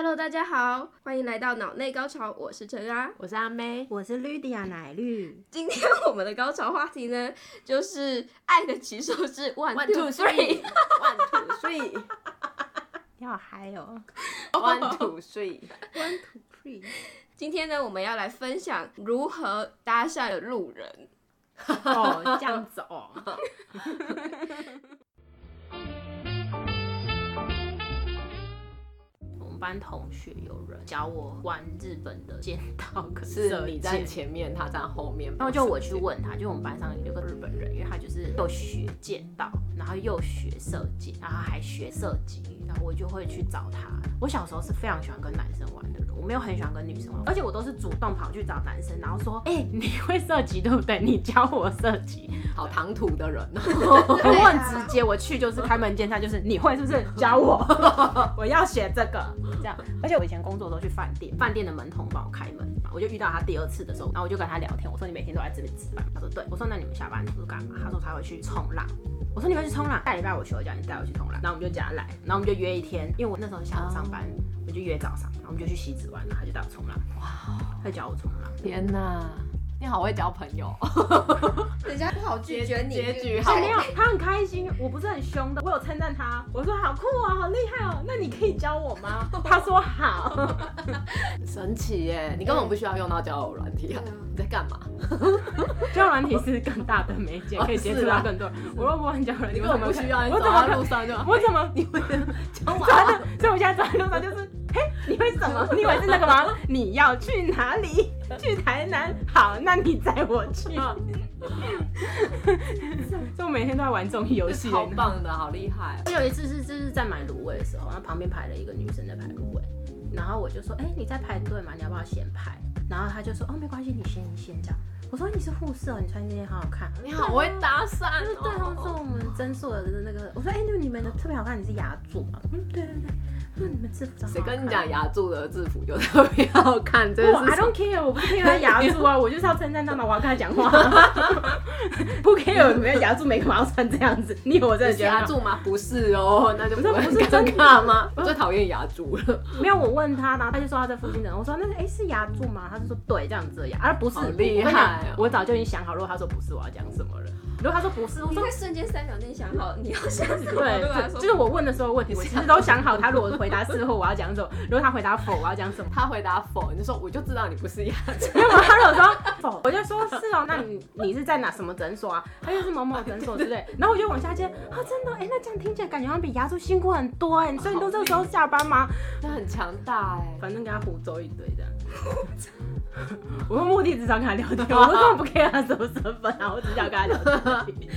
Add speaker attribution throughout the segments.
Speaker 1: Hello，大家好，欢迎来到脑内高潮，我是陈啊。
Speaker 2: 我是阿妹，
Speaker 3: 我是绿迪亚奶绿，
Speaker 1: 今天我们的高潮话题呢，就是爱的起手是 one
Speaker 2: One
Speaker 1: two
Speaker 2: two
Speaker 1: three。
Speaker 2: three，one two three，one
Speaker 3: 你好嗨哦
Speaker 2: two three。！
Speaker 3: One two three，
Speaker 1: 今天呢，我们要来分享如何搭讪的路人。
Speaker 3: 哦，这样子哦。
Speaker 2: 班同学有人教我玩日本的剑道可
Speaker 4: 是你在前面，他在后面。
Speaker 2: 然后就我去问他，就我们班上有个日本人，因为他就是又学剑道，然后又学射箭，然后还学射击，然后我就会去找他。我小时候是非常喜欢跟男生玩的人，我没有很喜欢跟女生玩，而且我都是主动跑去找男生，然后说，哎、你会射击对不对？你教我射击。
Speaker 4: 好唐突的人哦。
Speaker 2: 我很直接，我去就是开门见山，就是你会是不是教我？我要学这个，这样。而且我以前工作的时候去饭店，饭店的门童帮我开门嘛，我就遇到他第二次的时候，然后我就跟他聊天，我说你每天都在这边值班，他说对，我说那你们下班都干嘛？他说他会去冲浪。我说你会去冲浪，下礼拜我休假，你带我去冲浪，然后我们就假来，然后我们就约一天，因为我那时候下午上班，我就约早上，然后我们就去西子湾，然后他就带我冲浪，哇，他教我冲浪。
Speaker 4: 天哪，你好会交朋友。
Speaker 1: 人家不好拒绝你，
Speaker 4: 结局好
Speaker 2: 哎，没有，他很开心，我不是很凶的，我有称赞他，我说好酷哦，好厉害哦，那你可以教我吗？他说好，
Speaker 4: 神奇耶！你根本不需要用到交友软体啊！你在干嘛？
Speaker 2: 交友软体是更大的媒介，可以接触到更多人。我又不玩交友软体，
Speaker 4: 你根
Speaker 2: 我怎么
Speaker 4: 本不需要，
Speaker 2: 我怎么可
Speaker 4: 走在路上就
Speaker 2: 我怎么？
Speaker 4: 你会交往
Speaker 2: 所以我现在走在路上就是，嘿，你会什么？你以为是那个吗？你要去哪里？去台南？好，那你载我去。所以我每天都在玩这种游戏。
Speaker 4: 好棒的，好厉害！
Speaker 2: 我有一次是就是在买卤味的时候，然后旁边排了一个女生在排卤味，然后我就说，哎、你在排队嘛？你要不要先排？然后他就说，哦，没关系，你先你先这样。我说你是护士哦，你穿这件好好看。
Speaker 4: 你好会搭讪
Speaker 2: 就是对，他们说
Speaker 4: 哦。
Speaker 2: 我们诊所的那个，我说哎，那你们的特别好看，你是牙柱嘛？嗯，对对对。他说你们制服
Speaker 4: 谁跟你
Speaker 2: 看
Speaker 4: 讲牙柱的制服就特别好看？这
Speaker 2: 不，I don't care，我不是听他牙柱啊，我就是要称赞他嘛，我要跟他讲话。不 care，没有牙柱没干嘛要穿这样子？你以为我真的
Speaker 4: 是
Speaker 2: 觉得
Speaker 4: 牙柱吗？不是哦，那就不
Speaker 2: 是真
Speaker 4: 尴尬吗？我最讨厌牙柱了。
Speaker 2: 没有，我问他，然后他就说他在附近等。我说那哎、是牙柱吗？他就说对，这样子而已，而、不是。
Speaker 4: 厉害哦
Speaker 2: 我早就已经想好，如果他说不是，我要讲什么了。如果他说不是，我说
Speaker 1: 你会瞬间三秒内想好你要想什么。
Speaker 2: 对，就就是我问的时候问题，我其实都想好，他如果回答是或我要讲什么，如果他回答否，我要讲什么。
Speaker 4: 他回答否，你就说我就知道你不是牙柱。
Speaker 2: 没有，他如果说那你你是在哪什么诊所啊？他就是某某诊所之类，然后我就往下接啊，真的，哎、那这样听起来感觉好像比牙柱辛苦很多哎，所以你都这个时候下班吗？
Speaker 4: 那很强大哎。
Speaker 2: 反正跟他胡诌一堆这样。我的目的只想跟他聊天，我根本不 care 他什么身份啊，我只想跟他聊天。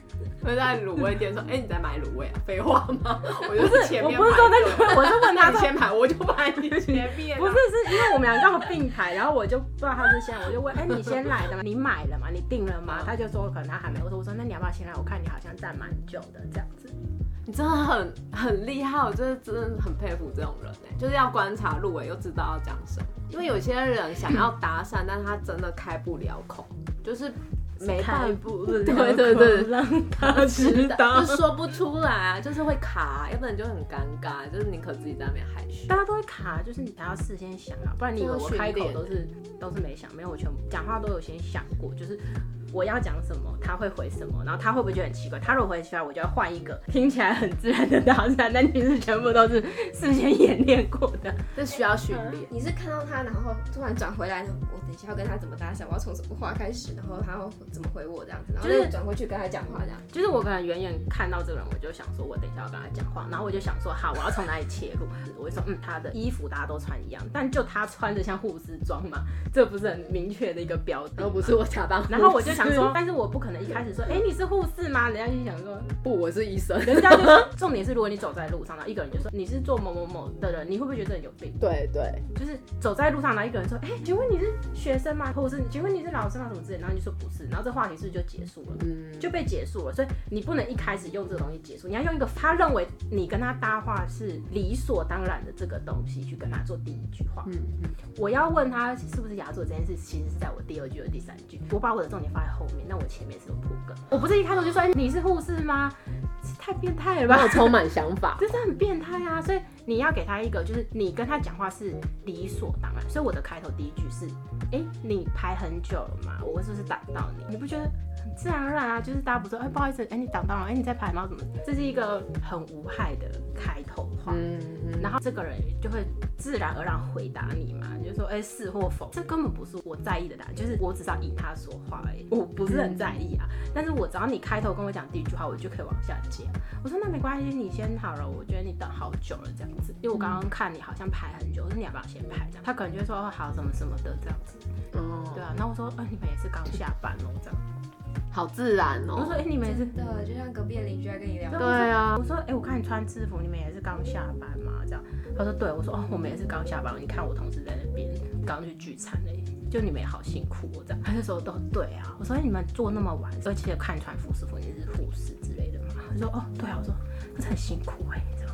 Speaker 4: 会在卤味店说：“哎、你在买卤味啊？废话吗？我就是前面
Speaker 2: 我不是说
Speaker 4: 排
Speaker 2: 在我是问他
Speaker 4: 先排，我就排你前面、啊。
Speaker 2: 不是，是因为我们俩刚好并排，然后我就不知道他是先，我就问，哎、你先来的吗？你买了吗？你订了吗？他就说可能他还没。我说我说那你要不要先来？我看你好像站蛮久的这样子。
Speaker 4: 你真的很很厉害，我真的真的很佩服这种人哎，就是要观察入围又知道要讲什么。因为有些人想要搭讪，但他真的开不了口，就是没办法。
Speaker 2: 不
Speaker 4: 对对对
Speaker 2: 让 他知道
Speaker 4: 就。说不出来啊，就是会卡，要不然就很尴尬，就是宁可自己在那边害羞。
Speaker 2: 大家都会卡，就是你还要事先想啊，不然你以为我开口都是都是没想，没有我全部讲话都有先想过，就是我要讲什么，他会回什么，然后他会不会觉得很奇怪？他如果回奇怪，我就要换一个听起来很自然的搭讪，但其实全部都是事先演练过的。
Speaker 4: 这需要训练。
Speaker 1: 你是看到他，然后突然转回来，我等一下要跟他怎么搭讪，我要从什么话开始，然后他要怎么回我这样子，然后
Speaker 2: 就是
Speaker 1: 转过去跟他讲话这样。
Speaker 2: 就是我可能远远看到这个人，我就想说，我等一下要跟他讲话，然后我就想说，好，我要从哪里切入？我会说，嗯，他的衣服大家都穿一样，但就他穿着像护士装嘛，这不是很明确的一个标准。
Speaker 4: 然后不是我假扮，
Speaker 2: 然后我就想说，但是我不可能一开始说，哎、你是护士吗？人家就想说，
Speaker 4: 不，我是医生。
Speaker 2: 人家就说，重点是如果你走在路上，然后一个人就说你是做某某某的人，你会不会觉得有病？
Speaker 4: 对对，
Speaker 2: 就是走在路上，然后一个人说，哎、请问你是学生吗？或者是请问你是老师吗？什么之类，然后你就说不是，然后这话题是不是就结束了？
Speaker 4: 嗯，
Speaker 2: 就被结束了，所以你不能一开始用这个东西结束，你要用一个他认为你跟他搭话是理所当然的这个东西去跟他做第一句话。
Speaker 4: 嗯嗯，
Speaker 2: 我要问他是不是牙做这件事，其实是在我第二句和第三句，我把我的重点放在后面，那我前面是有铺梗，我不是一开头就说，哎、你是护士吗？太变态了吧
Speaker 4: 然后？充满想法。
Speaker 2: 真 的很变态啊！所以你要给他一个，就是你跟他讲话是理所当然。所以我的开头第一句是：哎、你排很久了嘛？我是不是挡到你？你不觉得很自然而然啊？就是大家不说，哎、不好意思，哎、你挡到了，哎、你在排吗？怎么？这是一个很无害的开头话。
Speaker 4: 嗯，嗯
Speaker 2: 然后这个人就会自然而然回答你嘛，就说哎、是或否，这根本不是我在意的答案，就是我只是要引他说话而已，我不是很在意啊。但是我只要你开头跟我讲第一句话，我就可以往下接。我说那没关系，你先好了，我觉得你等好久了这样子，因为我刚刚看你好像排很久，我说你要不要先排这样？他可能就会说哦好什么什么的这样子，
Speaker 4: 哦，
Speaker 2: 对啊。那我说呃你们也是刚下班哦这样，
Speaker 4: 好自然哦
Speaker 2: 我说
Speaker 4: 哦。
Speaker 2: 哎、你们也是
Speaker 1: 真的就像隔壁的邻居在跟你聊
Speaker 2: 对
Speaker 4: 对啊
Speaker 2: 我，说，哎、我看你穿制服，你们也是刚下班嘛？这样，他说对，我说哦，我们也是刚下班。你看我同事在那边刚去聚餐嘞，就你们也好辛苦哦，这样。他就说都对啊，我说哎你们做那么晚，而且看穿服饰服你是护士之类的嘛？他说哦对啊，我说可是很辛苦哎、这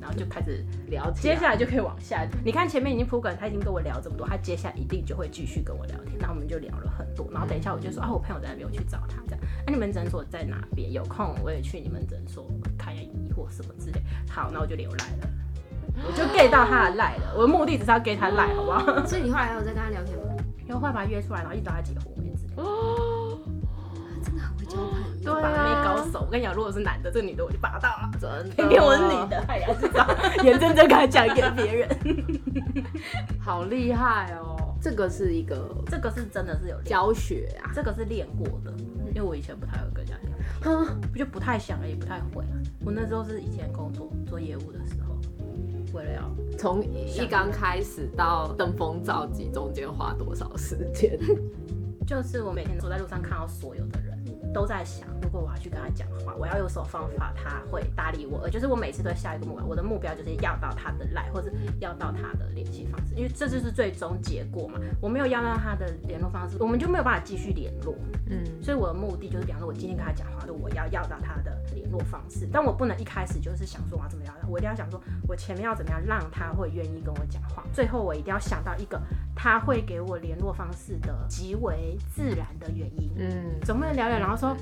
Speaker 2: 然后就开始
Speaker 4: 了解。
Speaker 2: 接下来就可以往下。你看前面已经铺梗，他已经跟我聊这么多，他接下来一定就会继续跟我聊天。那我们就聊了很多，然后等一下我就说啊，我朋友在那边，我去找他这样。那、你们诊所在哪边？有空我也去你们诊所看一下医或什么之类。好，那我就留赖了，我就 get 到他的赖了。我的目的只是要 get 他赖，好不好？
Speaker 1: 所以你后来还有在跟他聊天吗？
Speaker 2: 然后后来把他约出来，然后一直到他结婚
Speaker 1: 交朋友。
Speaker 4: 对
Speaker 2: 把妹
Speaker 4: 啊
Speaker 2: 高手，我跟你讲，如果是男的，这个女的我就拔到了。
Speaker 4: 真的，
Speaker 2: 偏偏我是女的，哎呀，知道，眼睁睁看他讲给别人。
Speaker 4: 好厉害哦！这个是一个
Speaker 2: 这个是真的是有，
Speaker 4: 教学啊。
Speaker 2: 这个是练过的，因为我以前不太会跟人家聊天。
Speaker 4: 啊
Speaker 2: 我就不太想了，也不太会啊。我那时候是以前工作做业务的时候，为了要
Speaker 4: 从一刚开始到登峰造极，中间花多少时间？
Speaker 2: 就是我每天走在路上看到所有的人，都在想，果我要去跟他讲话，我要有什么方法他会搭理我。而就是我每次都会下一个目标，我的目标就是要到他的赖，或者要到他的联系方式，因为这就是最终结果嘛。我没有要到他的联络方式，我们就没有办法继续联络。
Speaker 4: 嗯，
Speaker 2: 所以我的目的就是，比方说，我今天跟他讲话，就我要要到他的联络方式，但我不能一开始就是想说我要怎么样，我一定要想说，我前面要怎么样让他会愿意跟我讲话，最后我一定要想到一个他会给我联络方式的极为自然的原因。
Speaker 4: 嗯，
Speaker 2: 总不能聊聊，然后说，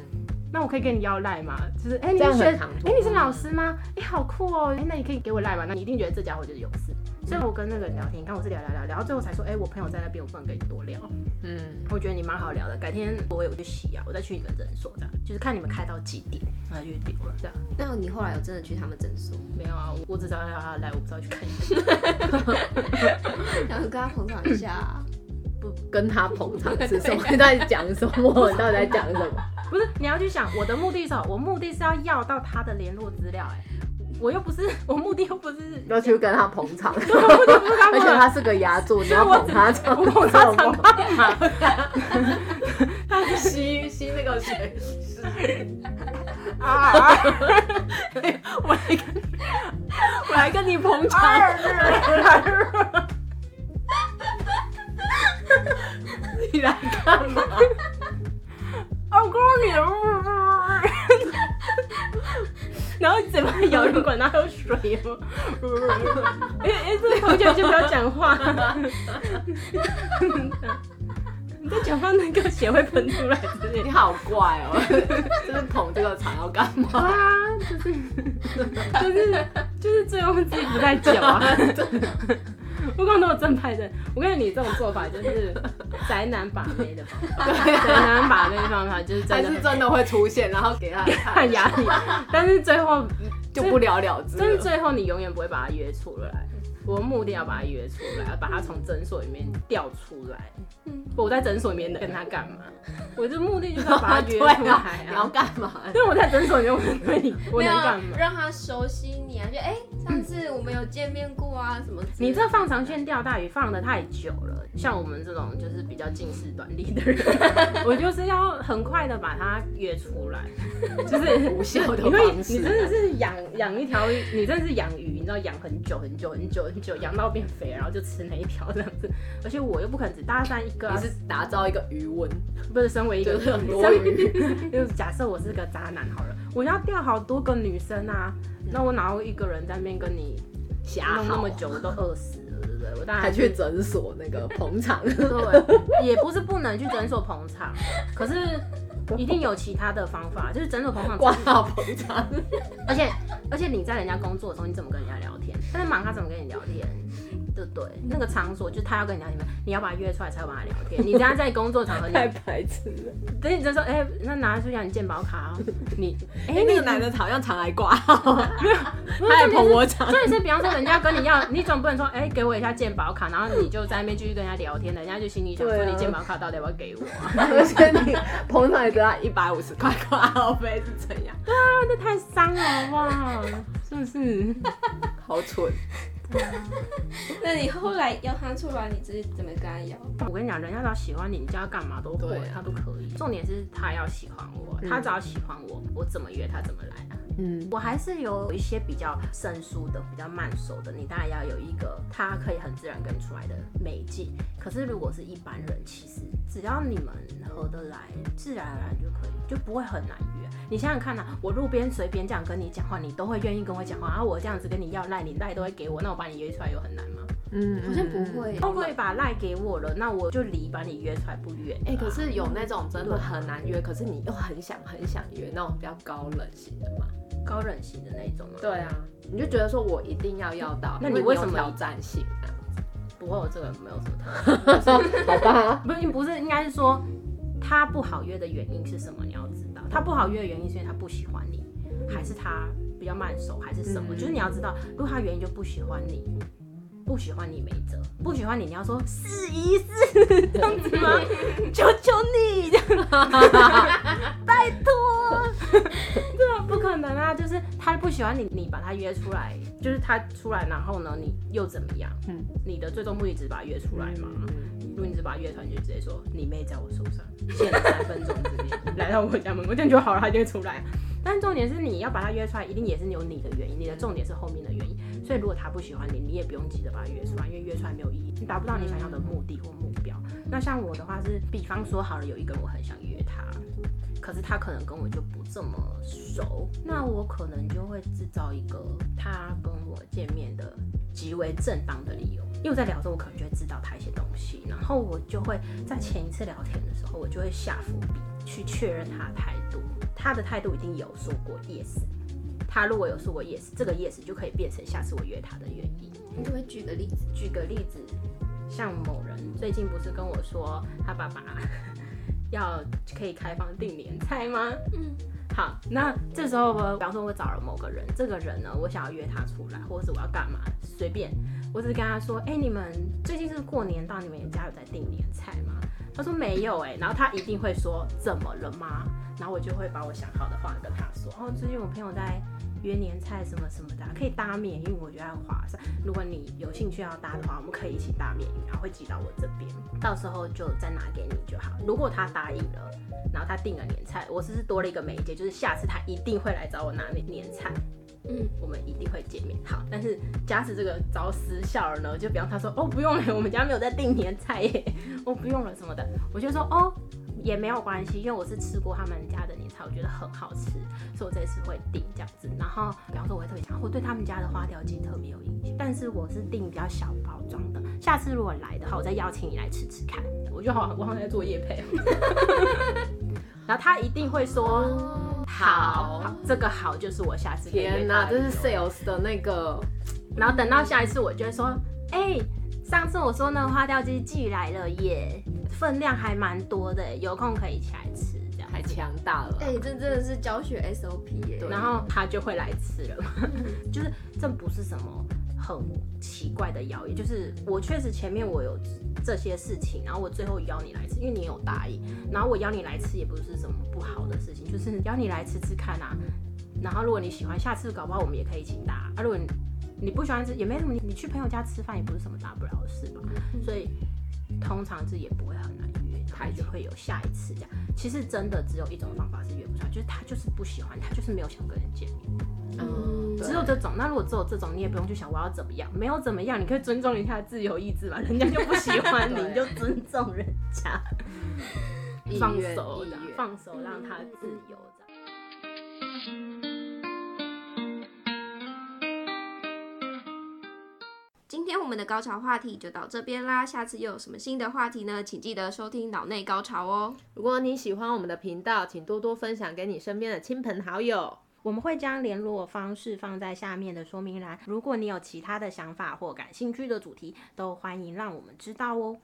Speaker 2: 那我可以跟你要赖吗？就是，哎、你是学，哎。你是老师吗？哎、好酷哦！哎、那你可以给我赖吗？那你一定觉得这家伙就是有事。所以我跟那个人聊天，你看我是聊聊聊聊到最后才说，哎、我朋友在那边，我不能跟你多聊。
Speaker 4: 嗯，
Speaker 2: 我觉得你蛮好聊的，改天我有去洗啊，我再去你们诊所这样，就是看你们开到几点，然后就丢了这样。
Speaker 1: 那你后来有真的去他们诊所，
Speaker 2: 没有啊，我只知道要他来，我不知道去看医生。
Speaker 1: 然后跟他捧场一下啊？
Speaker 4: 不跟他捧场是什么？你到底讲什么？你到底在讲什么？
Speaker 2: 不是，你要去想我的目的是什么？我目的是要要到他的联络资料，哎，我又不是，我目的又不是
Speaker 4: 要去跟他捧场，
Speaker 2: 目的不是干
Speaker 4: 而且？他是个牙柱，你要捧他场，
Speaker 2: 我捧他场干嘛？
Speaker 4: 吸吸那个水，
Speaker 2: 啊！我来跟，我来跟你捧场。
Speaker 4: 你来干嘛？
Speaker 2: 我告诉你，然后嘴巴咬人管它有水吗？哎哎，这个同学就不要讲话，你在讲话那个血会喷出来之类。
Speaker 4: 你好怪哦，就是捧这个场要干嘛？
Speaker 2: 啊，就是就是就是最后自己不在脚啊。我刚刚都有正派的，我跟你，你这种做法就是宅男把妹的方法，宅男把妹的方法就是真的
Speaker 4: 是真的会出现，然后给他
Speaker 2: 看压力，但是最后
Speaker 4: 就不了了之
Speaker 2: 但是。最后你永远不会把他约出来。我的目的要把他约出来，把他从诊所里面调出来。我在诊所里面能跟他干嘛？我的目的就是要把他约出来
Speaker 4: 你要
Speaker 2: 啊。
Speaker 4: 干嘛？
Speaker 2: 因为我在诊所里面，我能对你，我能干嘛？
Speaker 1: 让他熟悉你啊？就哎、上次我们有见面过啊，什么？
Speaker 2: 你这放长线钓大鱼放的太久了，像我们这种就是比较近视短利的人，我就是要很快的把他约出来，就是
Speaker 4: 无效的
Speaker 2: 你会，
Speaker 4: 方式
Speaker 2: 你真的是养养一条，你真的是养鱼，你知道养很久很久很久很久，养到变肥，然后就吃那一条这样子。而且我又不可能只搭讪一个、啊
Speaker 4: 你，是打造一个余温，
Speaker 2: 不是身为一个
Speaker 4: 就是很多余，
Speaker 2: 就是假设我是个渣男好了，我要钓好多个女生啊，那我哪会一个人在那边跟你
Speaker 4: 瞎
Speaker 2: 弄那么久，我都饿死了，对不对？我当然是
Speaker 4: 还去诊所那个捧场，
Speaker 2: 对，也不是不能去诊所捧场，可是一定有其他的方法，就是整组捧场
Speaker 4: 挂到捧场，
Speaker 2: 而且而且你在人家工作的时候，你怎么跟人家聊天？他在忙，他怎么跟你聊天？对不对？那个场所就是他要跟你聊天，你要把他约出来才有办法聊天。你跟他在工作场合，你
Speaker 4: 太排斥了。
Speaker 2: 等你再说，哎、那拿出一下你健保卡、哦，你，哎、
Speaker 4: 哎，那个男的好像常来挂号，他还捧我场。
Speaker 2: 所以是比方说人家跟你要，你总不能说，哎、给我一下健保卡，然后你就在那边继续跟人家聊天，人家就心里想说，你健保卡到底要不要给我、啊？
Speaker 4: 而且你捧场也得他一百五十块挂号费是怎样？
Speaker 2: 这太伤了，好不好？是不是？
Speaker 4: 好蠢。
Speaker 1: 那你后来邀他出来，你是怎么跟他邀？
Speaker 2: 我跟你讲，人家只要喜欢你，你叫他干嘛都会，
Speaker 4: 啊
Speaker 2: 他都可以。重点是他要喜欢我，他只要喜欢我，我怎么约他怎么来啊。
Speaker 4: 嗯，
Speaker 2: 我还是有一些比较生疏的、比较慢熟的，你当然要有一个他可以很自然跟出来的媒介。可是如果是一般人，其实只要你们合得来，自然而然就可以，就不会很难约。你想想看呐、我路边随便这样跟你讲话，你都会愿意跟我讲话，然后我这样子跟你要赖，你赖都会给我，那我把你约出来有很难吗？
Speaker 4: 嗯，
Speaker 1: 好像不会。
Speaker 2: 都会把赖给我了，那我就离把你约出来不远。
Speaker 4: 哎、可是有那种真的很难约，可是你又很想很想约那种比较高冷型的嘛？
Speaker 2: 高冷型的那种吗？
Speaker 4: 对啊，你就觉得说我一定要要到，
Speaker 2: 那你为什么
Speaker 4: 有挑战性啊？
Speaker 2: 不会，我这个人没有什么特别。
Speaker 4: 好吧，
Speaker 2: 不是不是，应该是说他不好约的原因是什么？你要知道，他不好约的原因是因为他不喜欢你，还是他比较慢熟，还是什么？
Speaker 4: 嗯
Speaker 2: 就是你要知道，如果他原因就不喜欢你，不喜欢你没辙，不喜欢你，你要说试一试这样子吗？求求你，拜托，对啊，不可能啊！就是他不喜欢你，你把他约出来，就是他出来，然后呢，你又怎么样？
Speaker 4: 嗯
Speaker 2: 你的最终目的只是把他约出来嘛？
Speaker 4: 嗯
Speaker 2: 如果你只把他约出来，你就直接说你妹在我手上，限三分钟之内来到我家门口，这样就好了，他就会出来。但重点是你要把他约出来，一定也是有你的原因，你的重点是后面的。所以如果他不喜欢你，你也不用急着把他约出来，因为约出来没有意义，你达不到你想要的目的或目标。那像我的话是，比方说好了，有一个人我很想约他，可是他可能跟我就不这么熟，那我可能就会制造一个他跟我见面的极为正当的理由。因为我在聊的时候，我可能就会知道他一些东西，然后我就会在前一次聊天的时候，我就会下伏笔去确认他的态度。他的态度一定有说过 yes，他如果有说过 yes，这个 yes 就可以变成下次我约他的原因。
Speaker 1: 你可不可以举个例子？
Speaker 2: 举个例子，像某人最近不是跟我说他爸爸要可以开放订年菜吗？
Speaker 1: 嗯，
Speaker 2: 好，那这时候我，比方说我找了某个人，这个人呢，我想要约他出来，或者是我要干嘛，随便，我只是跟他说，哎、你们最近是过年到，你们家有在订年菜吗？他说没有哎、然后他一定会说怎么了吗？然后我就会把我想好的话跟他说，哦，最近我朋友在约年菜什么什么的，可以搭免运，我觉得很划算。如果你有兴趣要搭的话，我们可以一起搭免运，然后会寄到我这边，到时候就再拿给你就好。如果他答应了，然后他订了年菜，我只是多了一个媒介，就是下次他一定会来找我拿年年菜。
Speaker 1: 嗯，
Speaker 2: 我们一定会见面。好，但是假使这个招失效了呢，就比方他说哦不用了，我们家没有在订年菜耶，哦不用了什么的，我就说哦也没有关系，因为我是吃过他们家的年菜，我觉得很好吃，所以我这次会订这样子。然后比方说我会特别讲，我对他们家的花雕鸡特别有印象，但是我是订比较小包装的，下次如果来的话，我再邀请你来吃吃看。我就好，我好像在做夜配。然后他一定会说。
Speaker 1: 哦，
Speaker 2: 好，好，这个好就是我下次可以
Speaker 4: 天哪，这是 sales 的那个，
Speaker 2: 然后等到下一次，我就会说，哎、上次我说那个花雕鸡寄来了耶，分量还蛮多的，有空可以一起来吃这样。
Speaker 4: 太强大了。
Speaker 1: 哎、这真的是教学 SOP 耶、
Speaker 2: 然后他就会来吃了，就是这不是什么很奇怪的谣言，就是我确实前面我有这些事情，然后我最后邀你来吃，因为你有答应，然后我邀你来吃也不是什么不好的事情，就是邀你来吃吃看啊。然后如果你喜欢，下次搞不好我们也可以一起搭啊。如果你你不喜欢吃，也没什么，你你去朋友家吃饭也不是什么大不了的事吧。所以通常这也不会很难约，他就会有下一次这样。其实真的只有一种方法是约不出来，就是他就是不喜欢，他就是没有想跟人见面。
Speaker 4: 嗯，
Speaker 2: 只有这种，那如果只有这种，你也不用去想我要怎么样，没有怎么样，你可以尊重人家的自由意志嘛，人家就不喜欢你，你就尊重人家，放手的，放手让他自由。
Speaker 1: 今天我们的高潮话题就到这边啦，下次又有什么新的话题呢？请记得收听脑内高潮哦。
Speaker 4: 如果你喜欢我们的频道，请多多分享给你身边的亲朋好友。
Speaker 2: 我们会将联络方式放在下面的说明栏。如果你有其他的想法或感兴趣的主题，都欢迎让我们知道哦。